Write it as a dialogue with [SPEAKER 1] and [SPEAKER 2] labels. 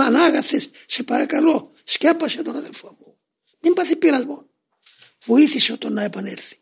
[SPEAKER 1] Πανάγαθε, σε παρακαλώ, σκέπασε τον αδελφό μου. Μην πάθει πειρασμό. Βοήθησε τον να επανέλθει.